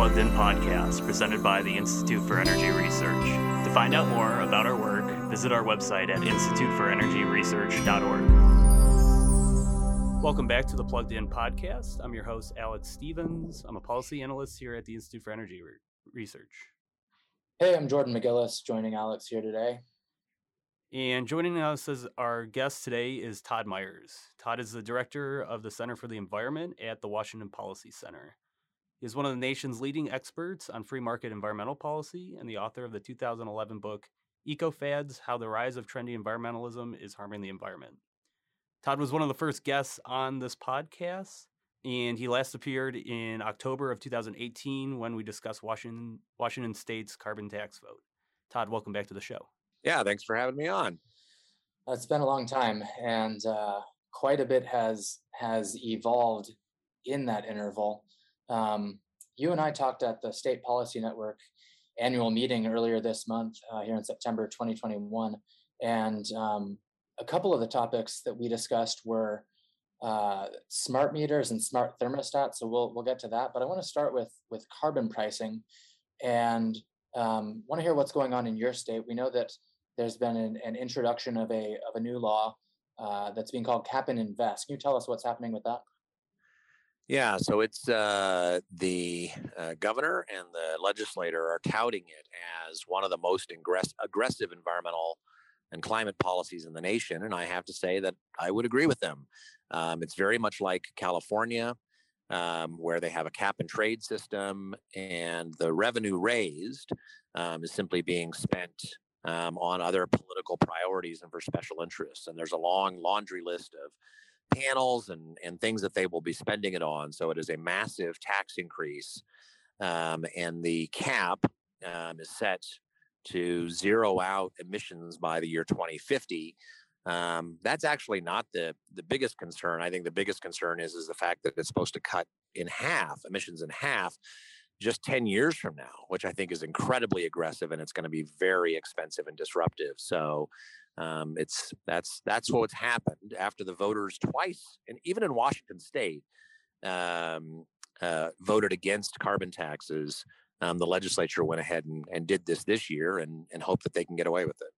Plugged In podcast presented by the Institute for Energy Research. To find out more about our work, visit our website at instituteforenergyresearch.org. Welcome back to the Plugged In podcast. I'm your host, Alex Stevens. I'm a policy analyst here at the Institute for Energy Re- Research. Hey, I'm Jordan McGillis, joining Alex here today. And joining us as our guest today is Todd Myers. Todd is the director of the Center for the Environment at the Washington Policy Center. He is one of the nation's leading experts on free market environmental policy and the author of the 2011 book Eco Fads How the Rise of Trendy Environmentalism is Harming the Environment. Todd was one of the first guests on this podcast, and he last appeared in October of 2018 when we discussed Washington, Washington State's carbon tax vote. Todd, welcome back to the show. Yeah, thanks for having me on. It's been a long time, and uh, quite a bit has has evolved in that interval. Um, you and I talked at the State Policy Network annual meeting earlier this month uh, here in September 2021, and um, a couple of the topics that we discussed were uh, smart meters and smart thermostats. So we'll we'll get to that, but I want to start with with carbon pricing, and um, want to hear what's going on in your state. We know that there's been an, an introduction of a of a new law uh, that's being called Cap and Invest. Can you tell us what's happening with that? Yeah, so it's uh, the uh, governor and the legislator are touting it as one of the most ingress- aggressive environmental and climate policies in the nation, and I have to say that I would agree with them. Um, it's very much like California, um, where they have a cap and trade system, and the revenue raised um, is simply being spent um, on other political priorities and for special interests. And there's a long laundry list of panels and, and things that they will be spending it on. So it is a massive tax increase. Um, and the cap um, is set to zero out emissions by the year 2050. Um, that's actually not the the biggest concern. I think the biggest concern is is the fact that it's supposed to cut in half emissions in half just 10 years from now, which I think is incredibly aggressive and it's going to be very expensive and disruptive. So um, it's that's that's what's happened after the voters twice, and even in Washington State, um, uh, voted against carbon taxes. Um, the legislature went ahead and, and did this this year and, and hope that they can get away with it.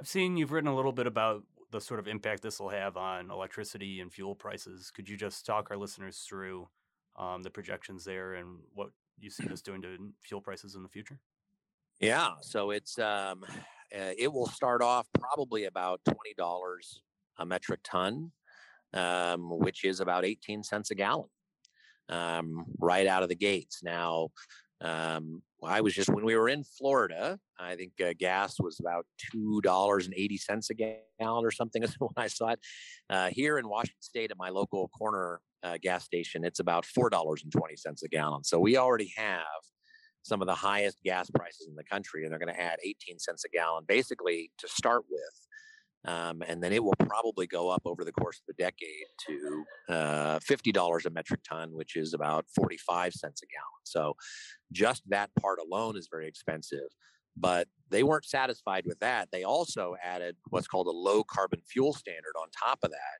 I've seen you've written a little bit about the sort of impact this will have on electricity and fuel prices. Could you just talk our listeners through um, the projections there and what you see this doing to fuel prices in the future? Yeah, so it's um, uh, it will start off probably about twenty dollars a metric ton, um, which is about eighteen cents a gallon, um, right out of the gates. Now, um, I was just when we were in Florida. I think uh, gas was about two dollars and eighty cents a gallon or something. When I saw it. Uh, here in Washington State, at my local corner uh, gas station, it's about four dollars and twenty cents a gallon. So we already have some of the highest gas prices in the country, and they're going to add 18 cents a gallon, basically to start with. Um, and then it will probably go up over the course of the decade to uh, $50 a metric ton, which is about 45 cents a gallon. So just that part alone is very expensive. But they weren't satisfied with that. They also added what's called a low carbon fuel standard on top of that.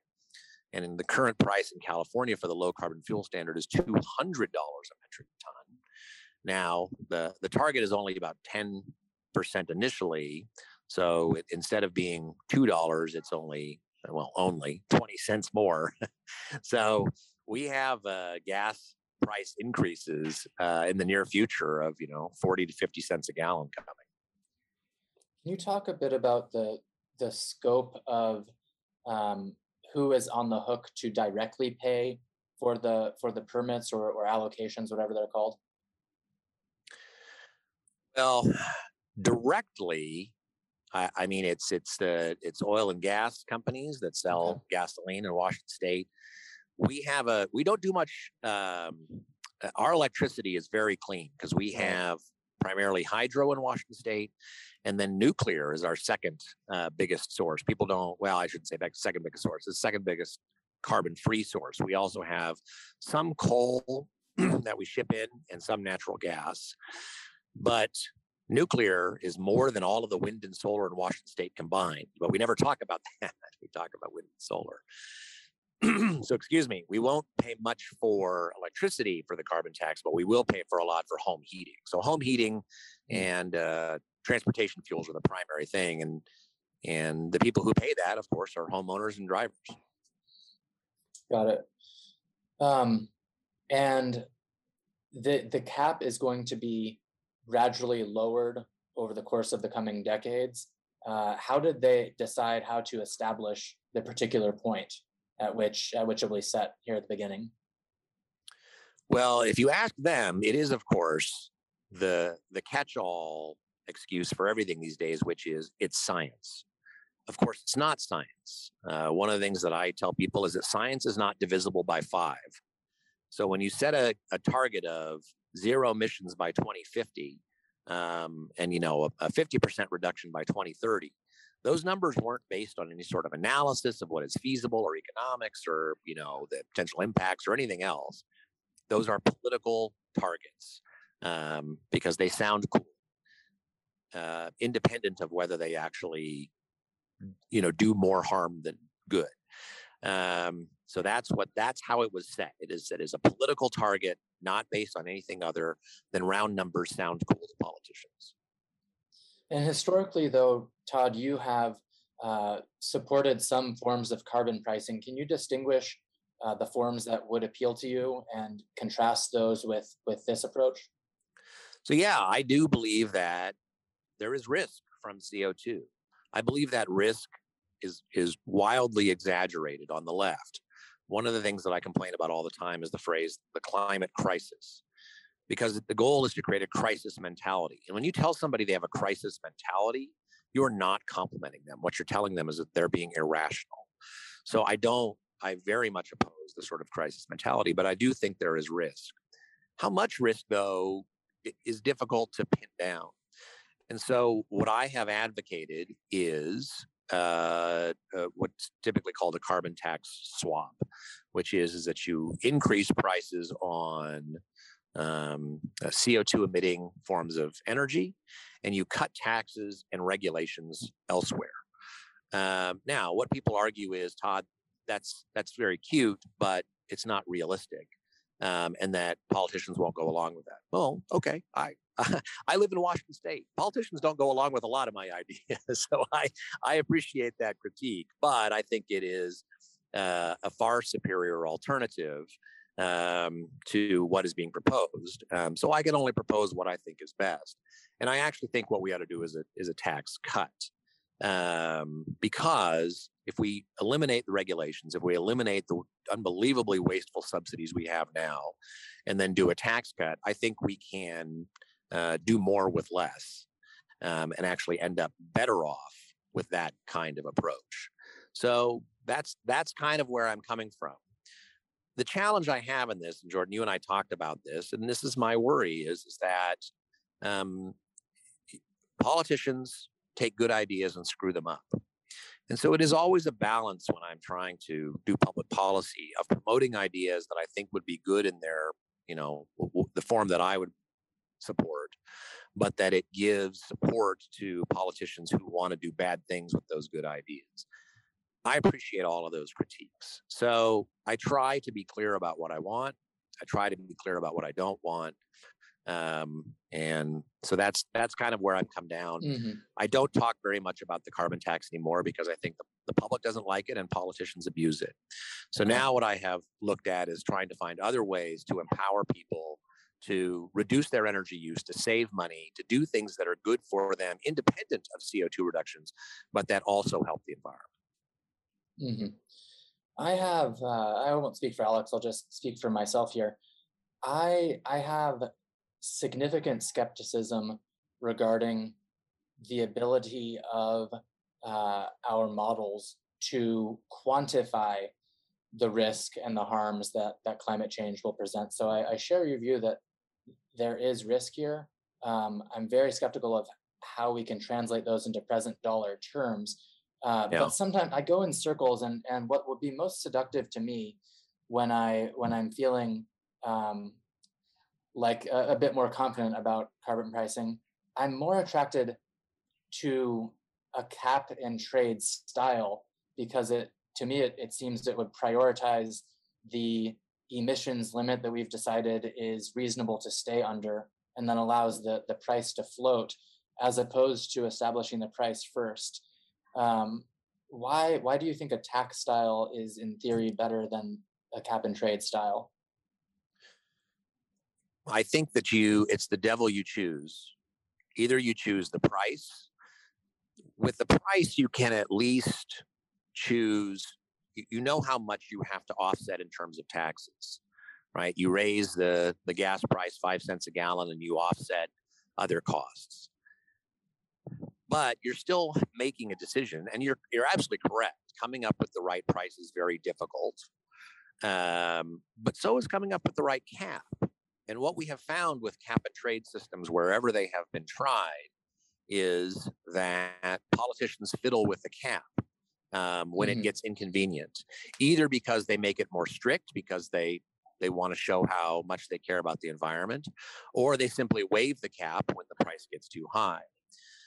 And the current price in California for the low carbon fuel standard is $200 a metric ton. Now, the, the target is only about 10% initially. So it, instead of being $2, it's only, well, only 20 cents more. so we have uh, gas price increases uh, in the near future of, you know, 40 to 50 cents a gallon coming. Can you talk a bit about the, the scope of um, who is on the hook to directly pay for the for the permits or, or allocations, whatever they're called? Well, directly, I, I mean it's it's the it's oil and gas companies that sell okay. gasoline in Washington State. We have a we don't do much. Um, uh, our electricity is very clean because we have primarily hydro in Washington State, and then nuclear is our second uh, biggest source. People don't. Well, I shouldn't say second biggest source. The second biggest carbon-free source. We also have some coal that we ship in and some natural gas. But nuclear is more than all of the wind and solar in Washington state combined. But we never talk about that. We talk about wind and solar. so excuse me, we won't pay much for electricity for the carbon tax, but we will pay for a lot for home heating. So home heating mm. and uh, transportation fuels are the primary thing, and and the people who pay that, of course, are homeowners and drivers. Got it. Um, and the the cap is going to be gradually lowered over the course of the coming decades. Uh, how did they decide how to establish the particular point at which at which it be set here at the beginning? Well, if you ask them, it is of course the the catch-all excuse for everything these days, which is it's science. Of course, it's not science. Uh, one of the things that I tell people is that science is not divisible by five. So when you set a, a target of zero emissions by 2050, um, and you know a, a 50% reduction by 2030, those numbers weren't based on any sort of analysis of what is feasible or economics or you know the potential impacts or anything else. Those are political targets um, because they sound cool, uh, independent of whether they actually you know do more harm than good. Um, so that's what that's how it was set. It is set as a political target, not based on anything other than round numbers sound cool to politicians. And historically, though, Todd, you have uh, supported some forms of carbon pricing. Can you distinguish uh, the forms that would appeal to you and contrast those with with this approach? So yeah, I do believe that there is risk from CO2. I believe that risk is is wildly exaggerated on the left. One of the things that I complain about all the time is the phrase the climate crisis. Because the goal is to create a crisis mentality. And when you tell somebody they have a crisis mentality, you're not complimenting them. What you're telling them is that they're being irrational. So I don't, I very much oppose the sort of crisis mentality, but I do think there is risk. How much risk, though, is difficult to pin down. And so, what I have advocated is uh, uh, what's typically called a carbon tax swap, which is, is that you increase prices on um, uh, CO2 emitting forms of energy and you cut taxes and regulations elsewhere. Um, now, what people argue is, Todd, that's that's very cute, but it's not realistic, um, and that politicians won't go along with that. Well, okay, I I live in Washington State. Politicians don't go along with a lot of my ideas, so I I appreciate that critique, but I think it is uh, a far superior alternative um, to what is being proposed. Um, so I can only propose what I think is best, and I actually think what we ought to do is a is a tax cut um, because if we eliminate the regulations, if we eliminate the unbelievably wasteful subsidies we have now, and then do a tax cut, I think we can uh, do more with less um, and actually end up better off with that kind of approach. So that's that's kind of where I'm coming from. The challenge I have in this, and Jordan, you and I talked about this, and this is my worry, is, is that um, politicians take good ideas and screw them up. And so it is always a balance when I'm trying to do public policy of promoting ideas that I think would be good in their, you know, the form that I would support, but that it gives support to politicians who want to do bad things with those good ideas. I appreciate all of those critiques. So I try to be clear about what I want. I try to be clear about what I don't want. Um, and so that's that's kind of where I've come down. Mm-hmm. I don't talk very much about the carbon tax anymore because I think the, the public doesn't like it and politicians abuse it. So now what I have looked at is trying to find other ways to empower people to reduce their energy use, to save money, to do things that are good for them, independent of CO2 reductions, but that also help the environment. Mm-hmm. I have, uh, I won't speak for Alex, I'll just speak for myself here. I, I have significant skepticism regarding the ability of uh, our models to quantify the risk and the harms that that climate change will present. So I, I share your view that there is risk here. Um, I'm very skeptical of how we can translate those into present dollar terms. Uh, yeah. But sometimes I go in circles, and and what would be most seductive to me when I when I'm feeling um, like a, a bit more confident about carbon pricing, I'm more attracted to a cap and trade style because it to me, it, it seems it would prioritize the emissions limit that we've decided is reasonable to stay under and then allows the, the price to float as opposed to establishing the price first. Um, why, why do you think a tax style is in theory better than a cap and trade style? I think that you, it's the devil you choose. Either you choose the price. With the price, you can at least choose you know how much you have to offset in terms of taxes, right? You raise the the gas price five cents a gallon, and you offset other costs. But you're still making a decision, and you're you're absolutely correct. Coming up with the right price is very difficult, um, but so is coming up with the right cap. And what we have found with cap and trade systems, wherever they have been tried, is that politicians fiddle with the cap um, when mm-hmm. it gets inconvenient, either because they make it more strict because they they want to show how much they care about the environment, or they simply waive the cap when the price gets too high.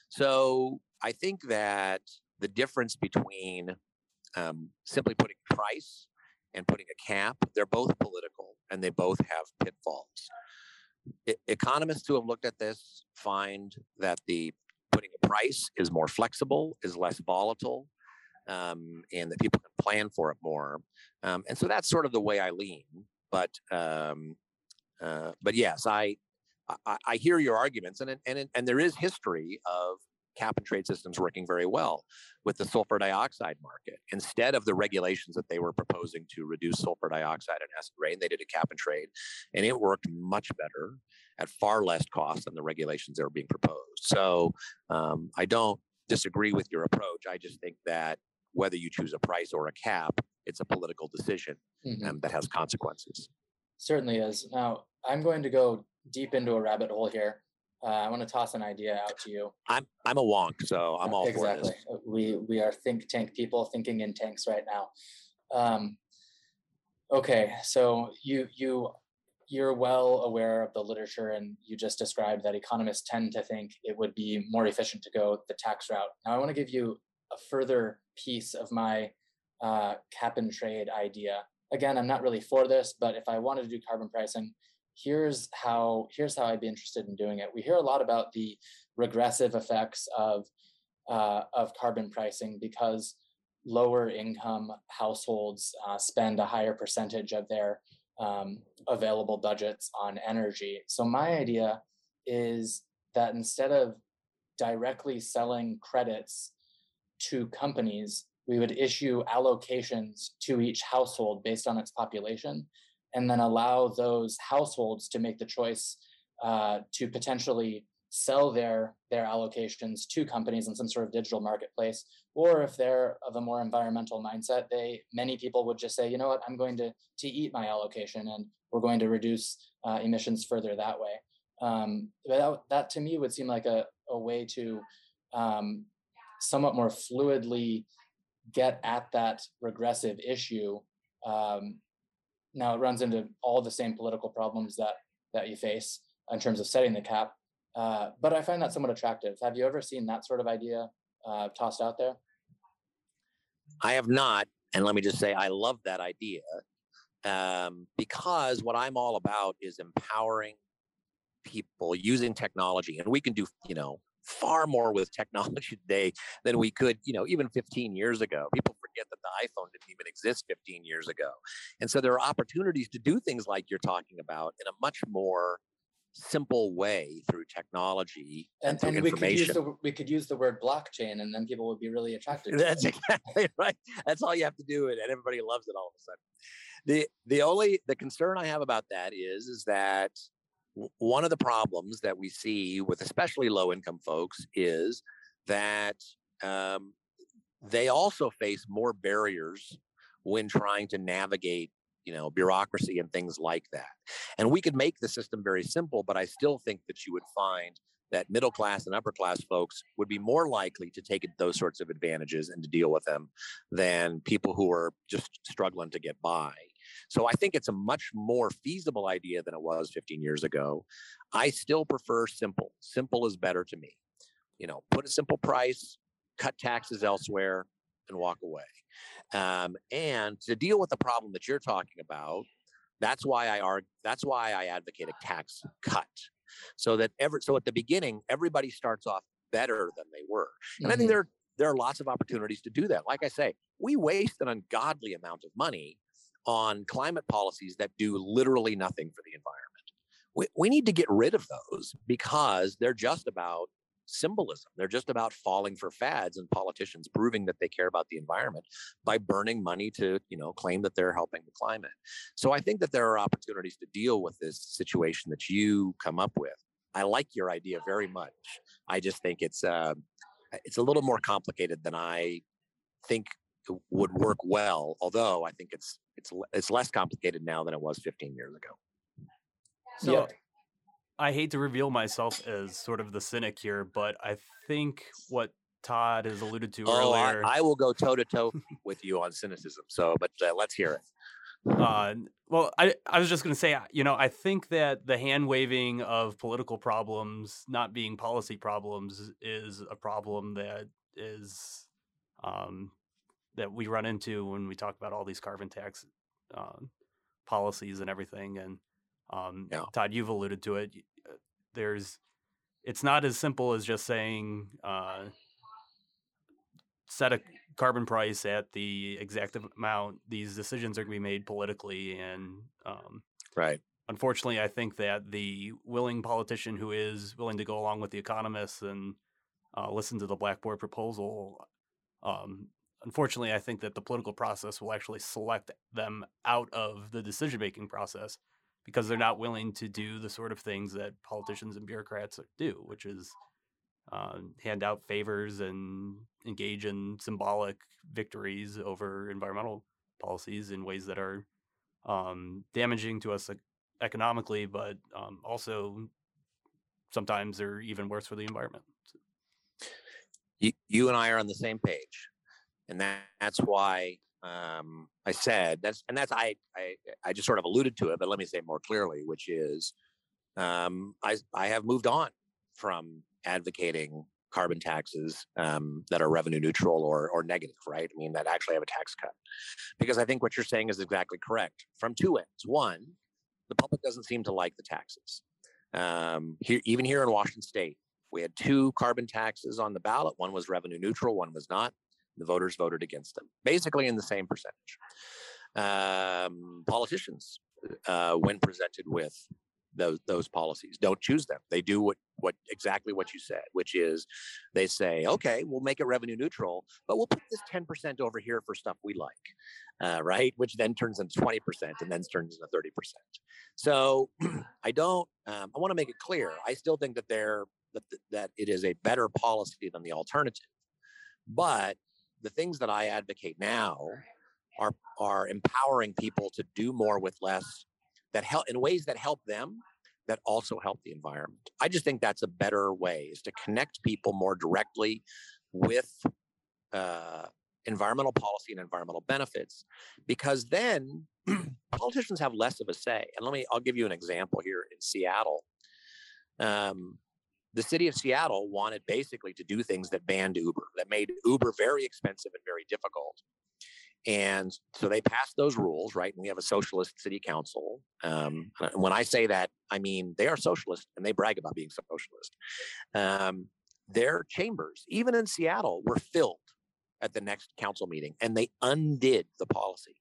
So I think that the difference between um, simply putting price and putting a cap, they're both political and they both have pitfalls. E- economists who have looked at this find that the putting a price is more flexible, is less volatile, um, and that people can plan for it more. Um, and so that's sort of the way I lean. But um, uh, but yes, I, I, I hear your arguments, and and and there is history of cap and trade systems working very well with the sulfur dioxide market. Instead of the regulations that they were proposing to reduce sulfur dioxide and acid rain, they did a cap and trade, and it worked much better at far less cost than the regulations that were being proposed. So um, I don't disagree with your approach. I just think that whether you choose a price or a cap, it's a political decision mm-hmm. um, that has consequences. Certainly is. Now, I'm going to go deep into a rabbit hole here. Uh, I want to toss an idea out to you. I'm I'm a wonk, so I'm all exactly. for this. Exactly. We we are think tank people thinking in tanks right now. Um, okay, so you you you're well aware of the literature, and you just described that economists tend to think it would be more efficient to go the tax route. Now, I want to give you a further piece of my uh, cap and trade idea. Again, I'm not really for this, but if I wanted to do carbon pricing, here's how here's how I'd be interested in doing it. We hear a lot about the regressive effects of uh, of carbon pricing because lower income households uh, spend a higher percentage of their um, available budgets on energy. So my idea is that instead of directly selling credits to companies, we would issue allocations to each household based on its population, and then allow those households to make the choice uh, to potentially sell their their allocations to companies in some sort of digital marketplace. Or if they're of a more environmental mindset they many people would just say you know what? I'm going to to eat my allocation and we're going to reduce uh, emissions further that way. Um, but that, that to me would seem like a, a way to um, somewhat more fluidly get at that regressive issue. Um, now it runs into all the same political problems that that you face in terms of setting the cap. Uh, but I find that somewhat attractive. Have you ever seen that sort of idea uh, tossed out there? I have not, and let me just say I love that idea um, because what I'm all about is empowering people using technology, and we can do you know far more with technology today than we could, you know, even 15 years ago. People forget that the iPhone didn't even exist 15 years ago. And so there are opportunities to do things like you're talking about in a much more simple way through technology and, and, and we could use the we could use the word blockchain and then people would be really attracted that's exactly right that's all you have to do it and everybody loves it all of a sudden the the only the concern i have about that is is that one of the problems that we see with especially low income folks is that um, they also face more barriers when trying to navigate you know bureaucracy and things like that. And we could make the system very simple but i still think that you would find that middle class and upper class folks would be more likely to take those sorts of advantages and to deal with them than people who are just struggling to get by so I think it's a much more feasible idea than it was 15 years ago. I still prefer simple. Simple is better to me. You know, put a simple price, cut taxes elsewhere, and walk away. Um, and to deal with the problem that you're talking about, that's why I argue, that's why I advocate a tax cut. So that ever so at the beginning, everybody starts off better than they were. And mm-hmm. I think mm-hmm. there there are lots of opportunities to do that. Like I say, we waste an ungodly amount of money on climate policies that do literally nothing for the environment. We, we need to get rid of those because they're just about symbolism. They're just about falling for fads and politicians proving that they care about the environment by burning money to, you know, claim that they're helping the climate. So I think that there are opportunities to deal with this situation that you come up with. I like your idea very much. I just think it's uh, it's a little more complicated than I think would work well. Although I think it's it's it's less complicated now than it was 15 years ago. So yeah. I hate to reveal myself as sort of the cynic here, but I think what Todd has alluded to oh, earlier. I, I will go toe to toe with you on cynicism. So, but uh, let's hear it. Uh, well, I, I was just going to say, you know, I think that the hand waving of political problems not being policy problems is a problem that is um, that we run into when we talk about all these carbon tax uh, policies and everything. And um, yeah. Todd, you've alluded to it. Uh, there's, it's not as simple as just saying uh, set a carbon price at the exact amount. These decisions are going to be made politically, and um, right. Unfortunately, I think that the willing politician who is willing to go along with the economists and uh, listen to the Blackboard proposal um, unfortunately, I think that the political process will actually select them out of the decision making process because they're not willing to do the sort of things that politicians and bureaucrats do, which is uh, hand out favors and engage in symbolic victories over environmental policies in ways that are um, damaging to us economically, but um, also sometimes they're even worse for the environment. You, you and I are on the same page, and that, that's why um, I said that's and that's I, I I just sort of alluded to it, but let me say more clearly, which is um, I I have moved on from advocating carbon taxes um, that are revenue neutral or or negative, right? I mean that actually have a tax cut, because I think what you're saying is exactly correct from two ends. One, the public doesn't seem to like the taxes. Um, here, even here in Washington State, we had two carbon taxes on the ballot. One was revenue neutral, one was not. The voters voted against them, basically in the same percentage. Um, politicians, uh, when presented with those those policies, don't choose them. They do what what exactly what you said, which is they say, okay, we'll make it revenue neutral, but we'll put this ten percent over here for stuff we like, uh, right? Which then turns into twenty percent and then turns into thirty percent. So I don't. Um, I want to make it clear. I still think that they're that that it is a better policy than the alternative, but the things that I advocate now are are empowering people to do more with less that help in ways that help them that also help the environment. I just think that's a better way is to connect people more directly with uh, environmental policy and environmental benefits, because then politicians have less of a say. And let me, I'll give you an example here in Seattle. Um, the city of Seattle wanted basically to do things that banned Uber, that made Uber very expensive and very difficult. And so they passed those rules, right? And we have a socialist city council. Um, when I say that, I mean they are socialist and they brag about being socialist. Um, their chambers, even in Seattle, were filled at the next council meeting and they undid the policy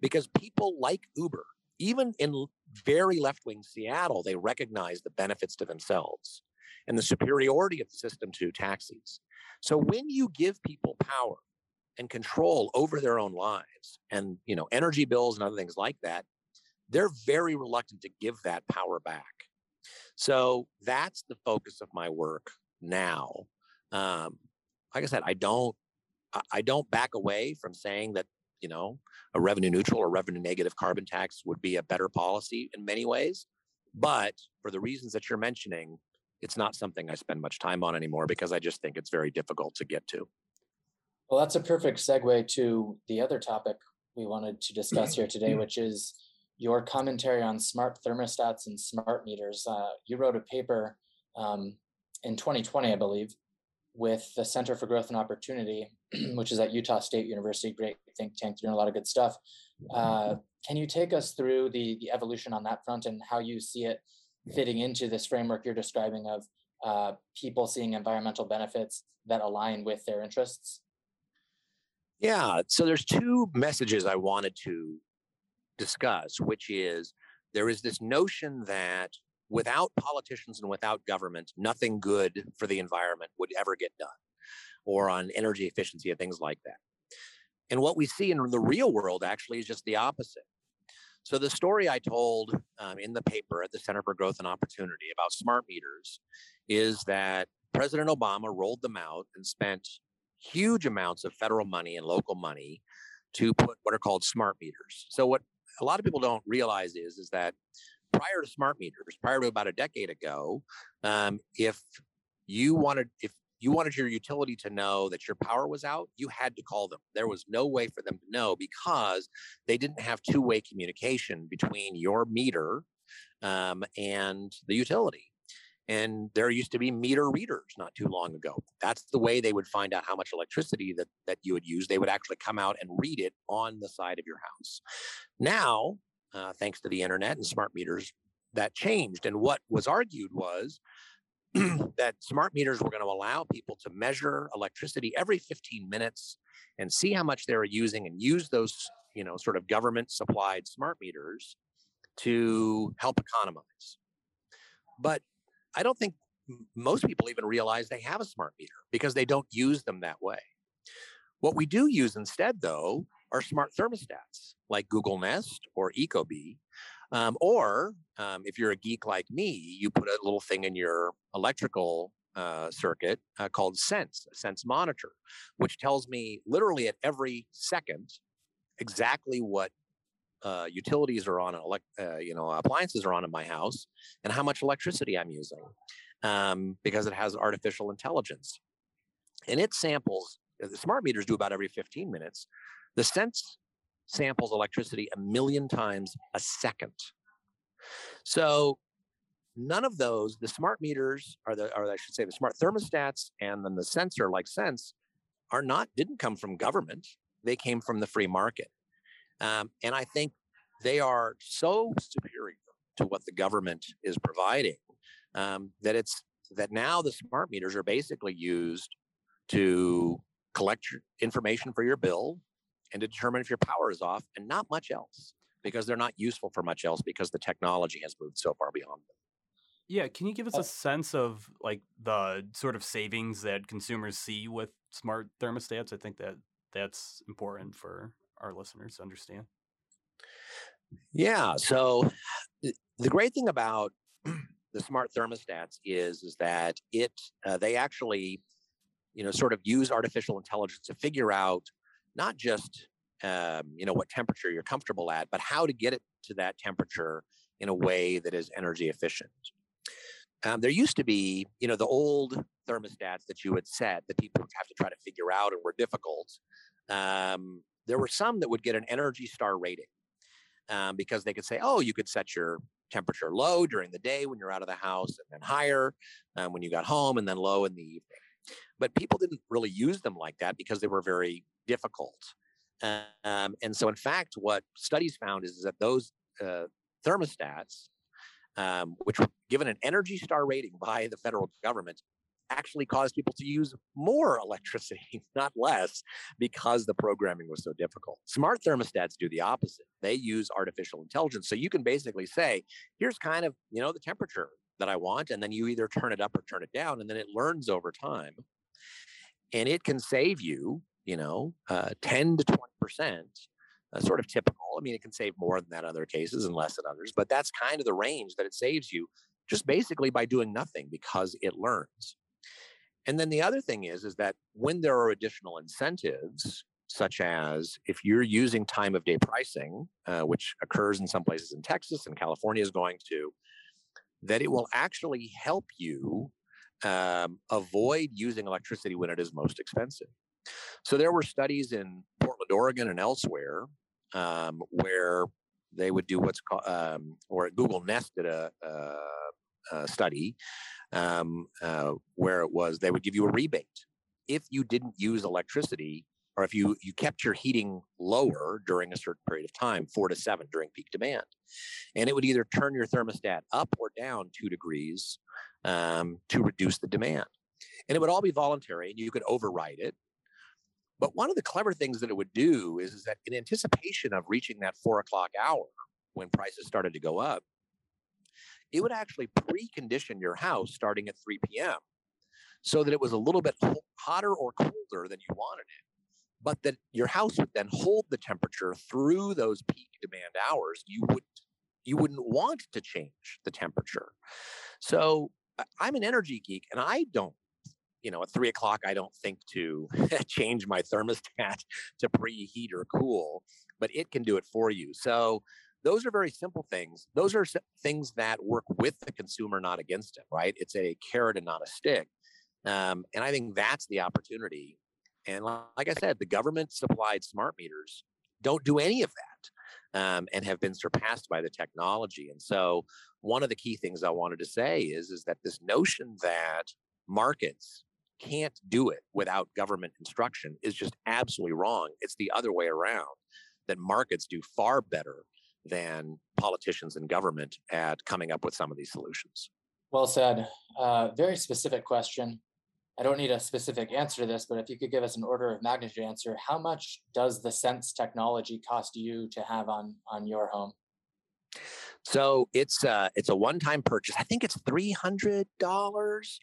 because people like Uber, even in very left wing Seattle, they recognize the benefits to themselves and the superiority of the system to taxis. So when you give people power and control over their own lives and you know energy bills and other things like that, they're very reluctant to give that power back. So that's the focus of my work now. Um, like I said, I don't I don't back away from saying that you know a revenue neutral or revenue negative carbon tax would be a better policy in many ways. But for the reasons that you're mentioning, it's not something I spend much time on anymore because I just think it's very difficult to get to. Well, that's a perfect segue to the other topic we wanted to discuss here today, which is your commentary on smart thermostats and smart meters. Uh, you wrote a paper um, in 2020, I believe, with the Center for Growth and Opportunity, which is at Utah State University, great think tank, doing a lot of good stuff. Uh, can you take us through the, the evolution on that front and how you see it fitting into this framework you're describing of uh, people seeing environmental benefits that align with their interests? Yeah, so there's two messages I wanted to discuss, which is there is this notion that without politicians and without government, nothing good for the environment would ever get done, or on energy efficiency and things like that. And what we see in the real world actually is just the opposite. So the story I told um, in the paper at the Center for Growth and Opportunity about smart meters is that President Obama rolled them out and spent huge amounts of federal money and local money to put what are called smart meters. So what a lot of people don't realize is is that prior to smart meters, prior to about a decade ago, um, if you wanted if you wanted your utility to know that your power was out, you had to call them. There was no way for them to know because they didn't have two-way communication between your meter um, and the utility. And there used to be meter readers not too long ago. That's the way they would find out how much electricity that, that you would use. They would actually come out and read it on the side of your house. Now, uh, thanks to the internet and smart meters, that changed. And what was argued was that smart meters were going to allow people to measure electricity every 15 minutes and see how much they were using and use those, you know, sort of government supplied smart meters to help economize. But I don't think most people even realize they have a smart meter because they don't use them that way. What we do use instead, though, are smart thermostats like Google Nest or Ecobee. Um, or um, if you're a geek like me, you put a little thing in your electrical uh, circuit uh, called Sense, a Sense monitor, which tells me literally at every second exactly what uh, utilities are on, elect, uh, you know, appliances are on in my house, and how much electricity I'm using, um, because it has artificial intelligence, and it samples. Uh, the smart meters do about every 15 minutes. The Sense samples electricity a million times a second. So none of those, the smart meters, or the, or I should say, the smart thermostats, and then the sensor like Sense, are not didn't come from government. They came from the free market. Um, and I think they are so superior to what the government is providing um, that it's that now the smart meters are basically used to collect information for your bill and to determine if your power is off and not much else because they're not useful for much else because the technology has moved so far beyond them. Yeah, can you give us a sense of like the sort of savings that consumers see with smart thermostats? I think that that's important for our listeners to understand? Yeah. So the great thing about the smart thermostats is is that it uh, they actually you know sort of use artificial intelligence to figure out not just um, you know what temperature you're comfortable at but how to get it to that temperature in a way that is energy efficient um, there used to be you know the old thermostats that you had set that people would have to try to figure out and were difficult um, there were some that would get an Energy Star rating um, because they could say, oh, you could set your temperature low during the day when you're out of the house, and then higher um, when you got home, and then low in the evening. But people didn't really use them like that because they were very difficult. Um, and so, in fact, what studies found is, that those uh, thermostats, um, which were given an Energy Star rating by the federal government, actually caused people to use more electricity, not less, because the programming was so difficult. Smart thermostats do the opposite. They use artificial intelligence. So you can basically say, here's kind of, you know, the temperature that I want, and then you either turn it up or turn it down, and then it learns over time. And it can save you, you know, uh, 10 to 20%. Uh, sort of typical. I mean, it can save more than that in other cases and less than others, but that's kind of the range that it saves you just basically by doing nothing because it learns. And then the other thing is, is that when there are additional incentives, such as if you're using time of day pricing, uh, which occurs in some places in Texas and California is going to, that it will actually help you um, avoid using electricity when it is most expensive. So there were studies in Portland, Oregon, and elsewhere um, where they would do what's called, um, or Google Nest did a, a, uh, study um, uh, where it was they would give you a rebate if you didn't use electricity or if you you kept your heating lower during a certain period of time, four to seven during peak demand, and it would either turn your thermostat up or down two degrees um, to reduce the demand, and it would all be voluntary, and you could override it. But one of the clever things that it would do is, is that in anticipation of reaching that four o'clock hour when prices started to go up, it would actually precondition your house starting at 3 p.m. so that it was a little bit hotter or colder than you wanted it but that your house would then hold the temperature through those peak demand hours you would you wouldn't want to change the temperature so i'm an energy geek and i don't you know at three o'clock i don't think to change my thermostat to preheat or cool but it can do it for you so those are very simple things those are things that work with the consumer not against it right it's a carrot and not a stick um, and i think that's the opportunity and like I said, the government supplied smart meters don't do any of that um, and have been surpassed by the technology. And so, one of the key things I wanted to say is, is that this notion that markets can't do it without government instruction is just absolutely wrong. It's the other way around that markets do far better than politicians and government at coming up with some of these solutions. Well said. Uh, very specific question. I don't need a specific answer to this, but if you could give us an order of magnitude answer, how much does the Sense technology cost you to have on on your home? So it's uh it's a one-time purchase. I think it's three hundred dollars.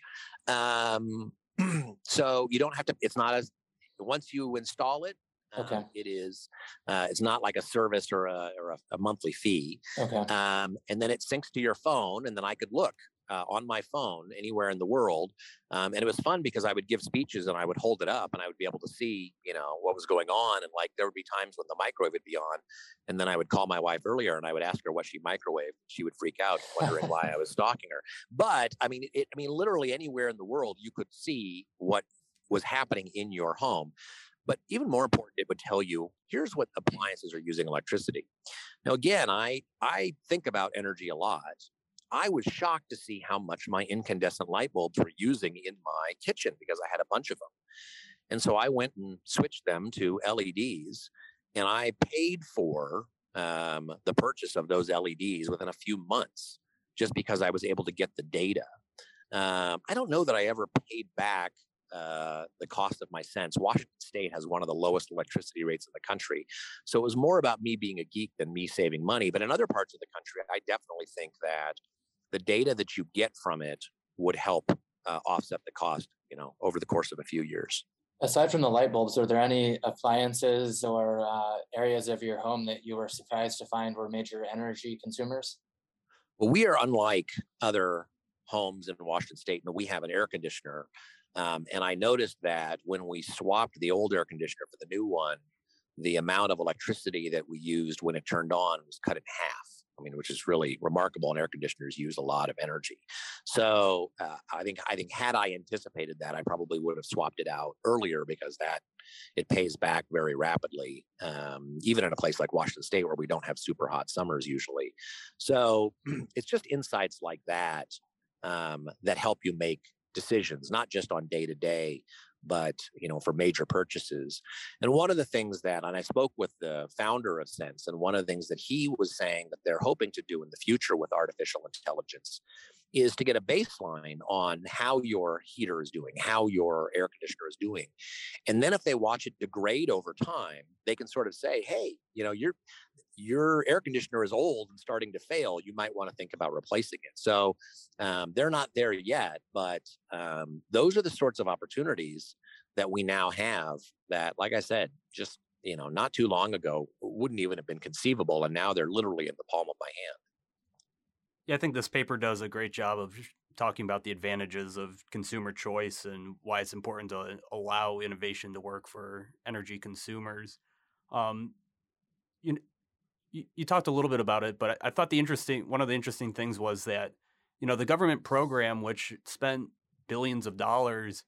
Um, so you don't have to. It's not as once you install it. Okay. Um, it is. Uh, it's not like a service or a or a, a monthly fee. Okay. Um, and then it syncs to your phone, and then I could look uh, on my phone anywhere in the world. Um, and it was fun because I would give speeches and I would hold it up and I would be able to see, you know, what was going on. And like there would be times when the microwave would be on. And then I would call my wife earlier and I would ask her what she microwaved. She would freak out, wondering why I was stalking her. But I mean, it, I mean, literally anywhere in the world, you could see what was happening in your home. But even more important, it would tell you here's what appliances are using electricity. Now, again, I I think about energy a lot, I was shocked to see how much my incandescent light bulbs were using in my kitchen because I had a bunch of them. And so I went and switched them to LEDs and I paid for um, the purchase of those LEDs within a few months just because I was able to get the data. Um, I don't know that I ever paid back uh, the cost of my Sense. Washington State has one of the lowest electricity rates in the country. So it was more about me being a geek than me saving money. But in other parts of the country, I definitely think that the data that you get from it would help uh, offset the cost, you know, over the course of a few years. Aside from the light bulbs, are there any appliances or uh, areas of your home that you were surprised to find were major energy consumers? Well, we are unlike other homes in Washington State, and we have an air conditioner. Um, and I noticed that when we swapped the old air conditioner for the new one, the amount of electricity that we used when it turned on was cut in half. I mean, which is really remarkable. And air conditioners use a lot of energy. So uh, I think I think had I anticipated that, I probably would have swapped it out earlier because that it pays back very rapidly, um, even in a place like Washington State where we don't have super hot summers usually. So it's just insights like that um, that help you make decisions, not just on day to day, but you know for major purchases. And one of the things that and i spoke with the founder of sense and one of the things that he was saying that they're hoping to do in the future with artificial intelligence is to get a baseline on how your heater is doing how your air conditioner is doing and then if they watch it degrade over time they can sort of say hey you know you're your air conditioner is old and starting to fail, you might want to think about replacing it. So um, they're not there yet, but um, those are the sorts of opportunities that we now have that, like I said, just you know, not too long ago wouldn't even have been conceivable, and now they're literally in the palm of my hand. Yeah, I think this paper does a great job of talking about the advantages of consumer choice and why it's important to allow innovation to work for energy consumers. Um, you, you, talked a little bit about it, but I, I thought the interesting one of the interesting things was that you know the government program, which spent billions of dollars,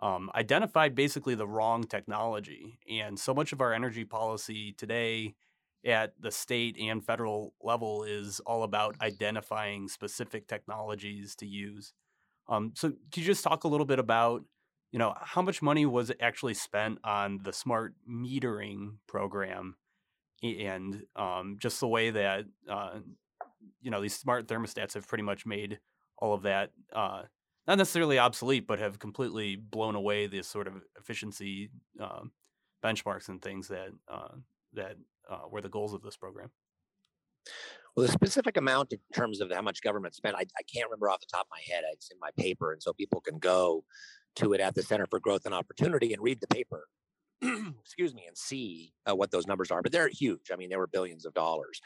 um, identified basically the wrong technology, and so much of our energy policy today at the state and federal level is all about identifying specific technologies to use. Um, so, could you just talk a little bit about, you know, how much money was actually spent on the smart metering program, and um, just the way that uh, you know these smart thermostats have pretty much made all of that uh, not necessarily obsolete, but have completely blown away the sort of efficiency uh, benchmarks and things that uh, that uh, were the goals of this program. Well, the specific amount in terms of how much government spent, I, I can't remember off the top of my head. It's in my paper, and so people can go to it at the Center for Growth and Opportunity and read the paper. excuse me, and see uh, what those numbers are. But they're huge. I mean, they were billions of dollars.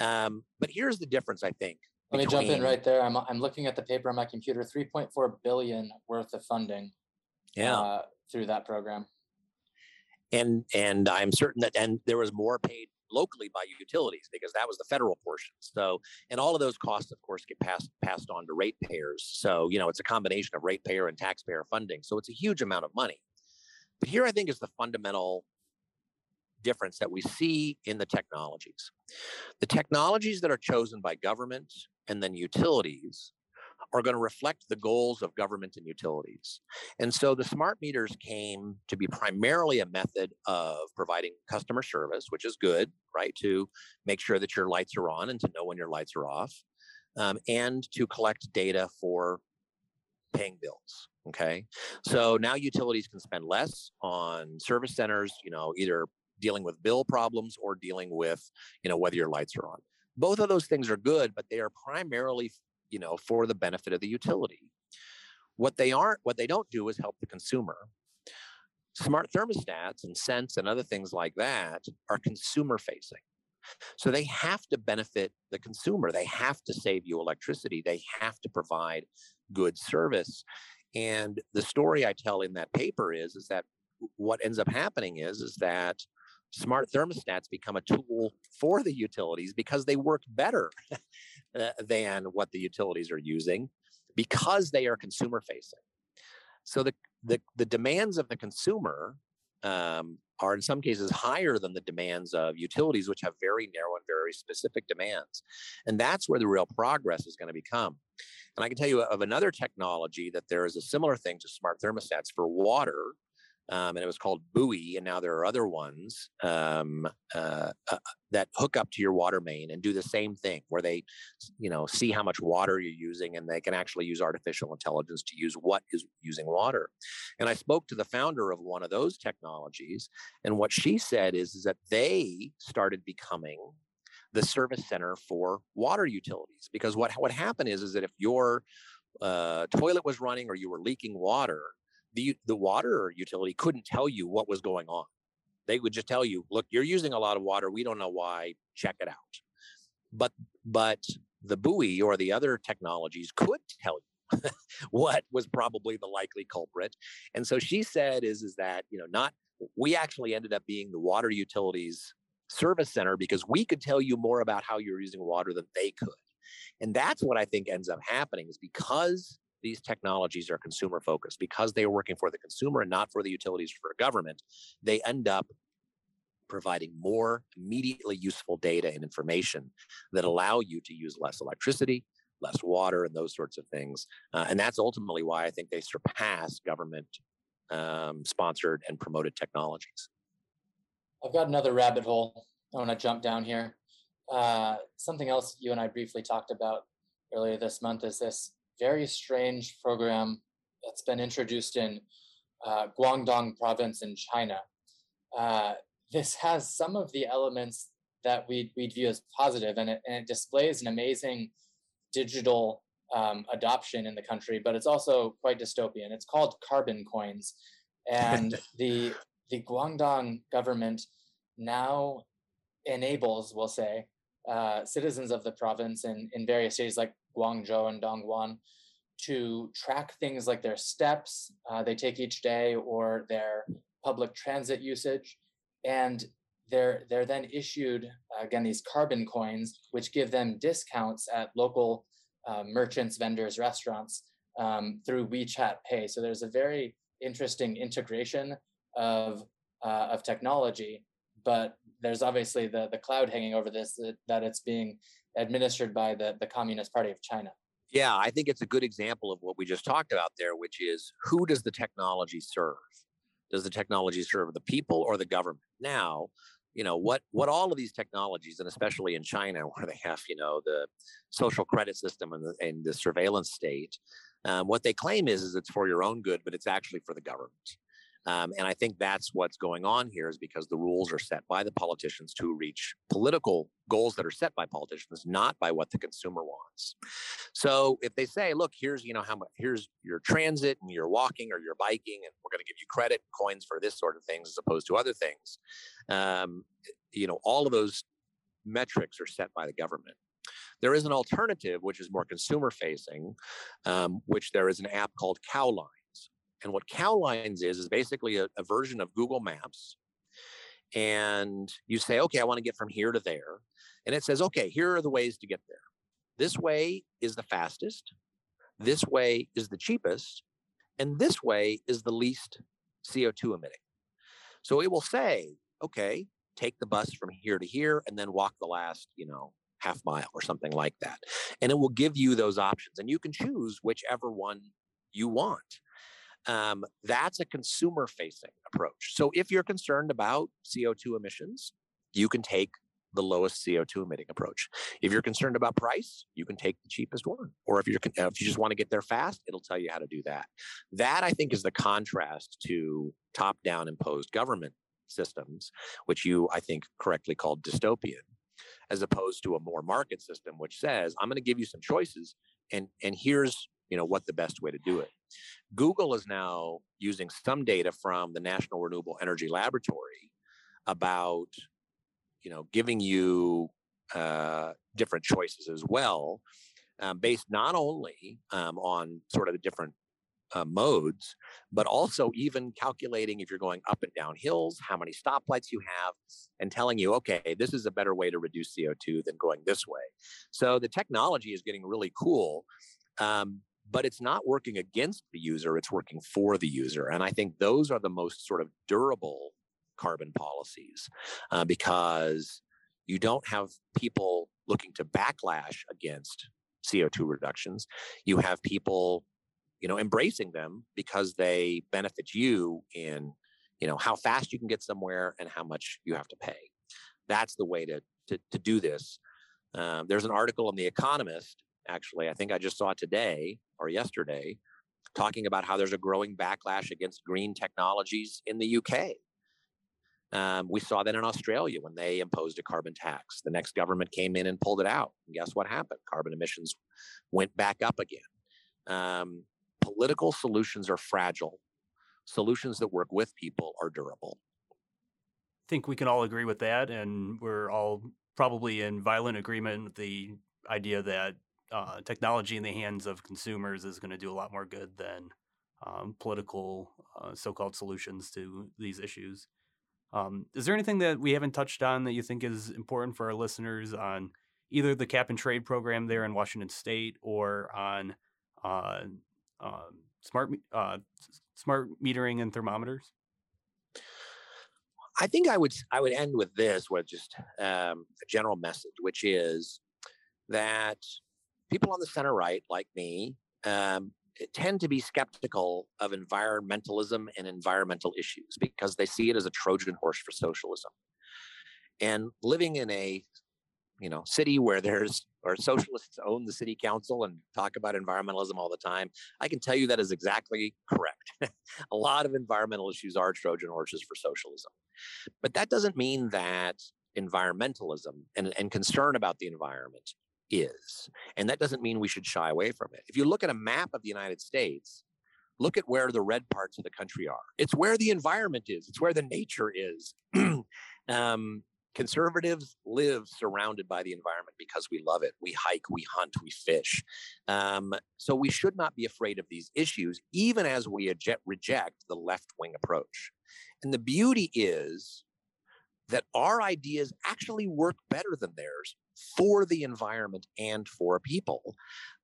Um, but here's the difference, I think. Let me jump in right there. I'm, I'm looking at the paper on my computer, 3.4 billion worth of funding yeah. Uh, through that program. And and I'm certain that and there was more paid locally by utilities because that was the federal portion. So and all of those costs, of course, get passed passed on to ratepayers. So you know it's a combination of ratepayer and taxpayer funding. So it's a huge amount of money. But here I think is the fundamental difference that we see in the technologies. The technologies that are chosen by government and then utilities are going to reflect the goals of government and utilities. And so the smart meters came to be primarily a method of providing customer service, which is good, right? To make sure that your lights are on and to know when your lights are off, um, and to collect data for paying bills. Okay. So now utilities can spend less on service centers, you know, either dealing with bill problems or dealing with, you know, whether your lights are on. Both of those things are good, but they are primarily, you know, for the benefit of the utility. What they aren't, what they don't do is help the consumer. Smart thermostats and Sense and other things like that are consumer facing. So they have to benefit the consumer. They have to save you electricity. They have to provide good service. And the story I tell in that paper is, is that what ends up happening is, is that smart thermostats become a tool for the utilities because they work better than what the utilities are using because they are consumer facing. So the, the, the demands of the consumer um, are in some cases higher than the demands of utilities, which have very narrow and very specific demands. And that's where the real progress is going to become. And I can tell you of another technology that there is a similar thing to smart thermostats for water um, and it was called Buoy. And now there are other ones um, uh, uh, that hook up to your water main and do the same thing, where they, you know, see how much water you're using, and they can actually use artificial intelligence to use what is using water. And I spoke to the founder of one of those technologies, and what she said is, is that they started becoming the service center for water utilities because what what happened is is that if your uh, toilet was running or you were leaking water the the water utility couldn't tell you what was going on. They would just tell you, "Look, you're using a lot of water. We don't know why. Check it out." But but the buoy or the other technologies could tell you what was probably the likely culprit. And so she said is is that, you know, not we actually ended up being the water utilities service center because we could tell you more about how you're using water than they could. And that's what I think ends up happening is because these technologies are consumer focused because they are working for the consumer and not for the utilities for government they end up providing more immediately useful data and information that allow you to use less electricity less water and those sorts of things. Uh, and that's ultimately why i think they surpass government um, sponsored and promoted technologies. I've got another rabbit hole i want to jump down here. Uh, something else you and i briefly talked about earlier this month is this very strange program that's been introduced in uh, Guangdong province in China. Uh, this has some of the elements that we'd, we'd view as positive, and it, and it displays an amazing digital um, adoption in the country, but it's also quite dystopian. It's called carbon coins. And the, the Guangdong government now enables, we'll say, uh, citizens of the province in, in various cities like Guangzhou and Dongguan to track things like their steps uh, they take each day or their public transit usage. And they're, they're then issued, again, these carbon coins, which give them discounts at local uh, merchants, vendors, restaurants um, through WeChat Pay. So there's a very interesting integration of, uh, of technology. But there's obviously the the cloud hanging over this that, that it's being administered by the the Communist Party of China. Yeah, I think it's a good example of what we just talked about there, which is who does the technology serve? Does the technology serve the people or the government? Now, you know what what all of these technologies and especially in china where they have you know the social credit system and the, and the surveillance state um, what they claim is is it's for your own good but it's actually for the government um, and I think that's what's going on here is because the rules are set by the politicians to reach political goals that are set by politicians, not by what the consumer wants. So if they say, look, here's, you know, how much, here's your transit and your walking or your biking, and we're going to give you credit coins for this sort of things as opposed to other things, um, you know, all of those metrics are set by the government. There is an alternative, which is more consumer facing, um, which there is an app called Cowline. And what Cowlines is, is basically a, a version of Google Maps. And you say, okay, I want to get from here to there. And it says, okay, here are the ways to get there. This way is the fastest. This way is the cheapest. And this way is the least CO2 emitting. So it will say, okay, take the bus from here to here and then walk the last, you know, half mile or something like that. And it will give you those options. And you can choose whichever one you want um, that's a consumer facing approach. So if you're concerned about CO2 emissions, you can take the lowest CO2 emitting approach. If you're concerned about price, you can take the cheapest one. Or if you're if you just want to get there fast, it'll tell you how to do that. That I think is the contrast to top-down imposed government systems, which you I think correctly called dystopian, as opposed to a more market system which says, I'm going to give you some choices and and here's you know what the best way to do it google is now using some data from the national renewable energy laboratory about you know giving you uh, different choices as well um, based not only um, on sort of the different uh, modes, but also even calculating if you're going up and down hills, how many stoplights you have, and telling you, okay, this is a better way to reduce CO2 than going this way. So the technology is getting really cool. Um, but it's not working against the user, it's working for the user. And I think those are the most sort of durable carbon policies uh, because you don't have people looking to backlash against CO2 reductions. You have people, you know, embracing them because they benefit you in, you know, how fast you can get somewhere and how much you have to pay. That's the way to to, to do this. Um, there's an article in The Economist actually. I think I just saw today or yesterday talking about how there's a growing backlash against green technologies in the UK. Um, we saw that in Australia when they imposed a carbon tax. The next government came in and pulled it out. And guess what happened? Carbon emissions went back up again. Um, political solutions are fragile. Solutions that work with people are durable. I think we can all agree with that. And we're all probably in violent agreement with the idea that uh, technology in the hands of consumers is going to do a lot more good than um, political uh, so-called solutions to these issues. Um, is there anything that we haven't touched on that you think is important for our listeners on either the cap and trade program there in Washington State or on uh, um, smart uh, smart metering and thermometers? I think I would I would end with this with just um, a general message, which is that people on the center right, like me, um, tend to be skeptical of environmentalism and environmental issues because they see it as a Trojan horse for socialism. And living in a you know city where there's or socialists own the city council and talk about environmentalism all the time i can tell you that is exactly correct a lot of environmental issues are trojan horses for socialism but that doesn't mean that environmentalism and, and concern about the environment is. And that doesn't mean we should shy away from it. If you look at a map of the United States, look at where the red parts of the country are. It's where the environment is, it's where the nature is. um, conservatives live surrounded by the environment because we love it. We hike, we hunt, we fish. Um, so we should not be afraid of these issues, even as we eject, reject the left wing approach. And the beauty is that our ideas actually work better than theirs for the environment and for people.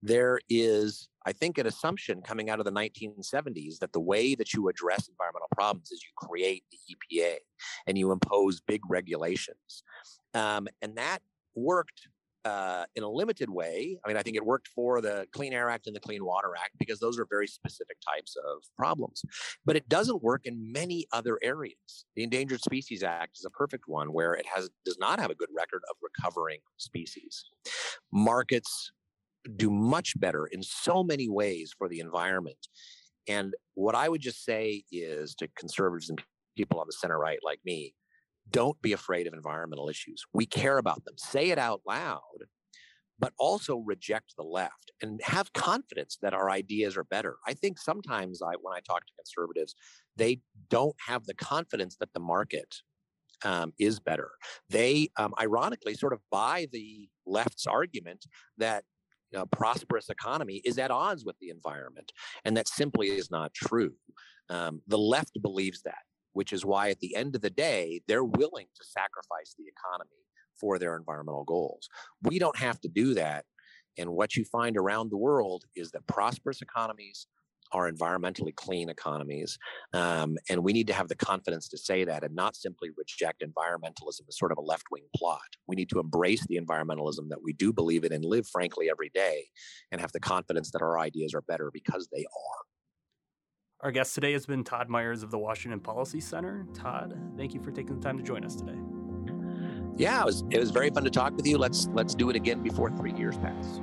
There is, I think, an assumption coming out of the 1970s that the way that you address environmental problems is you create the EPA and you impose big regulations. Um, and that worked uh, in a limited way. I mean, I think it worked for the Clean Air Act and the Clean Water Act because those are very specific types of problems. But it doesn't work in many other areas. The Endangered Species Act is a perfect one where it has does not have a good record of recovering species. Markets do much better in so many ways for the environment. And what I would just say is to conservatives and people on the center right like me, don't be afraid of environmental issues. We care about them. Say it out loud, but also reject the left and have confidence that our ideas are better. I think sometimes I, when I talk to conservatives, they don't have the confidence that the market um, is better. They, um, ironically, sort of buy the left's argument that a prosperous economy is at odds with the environment, and that simply is not true. Um, the left believes that which is why at the end of the day, they're willing to sacrifice the economy for their environmental goals. We don't have to do that. And what you find around the world is that prosperous economies are environmentally clean economies. Um, and we need to have the confidence to say that and not simply reject environmentalism as sort of a left wing plot. We need to embrace the environmentalism that we do believe in and live, frankly, every day and have the confidence that our ideas are better because they are. Our guest today has been Todd Myers of the Washington Policy Center. Todd, thank you for taking the time to join us today. Yeah, it was it was very fun to talk with you. Let's let's do it again before three years pass.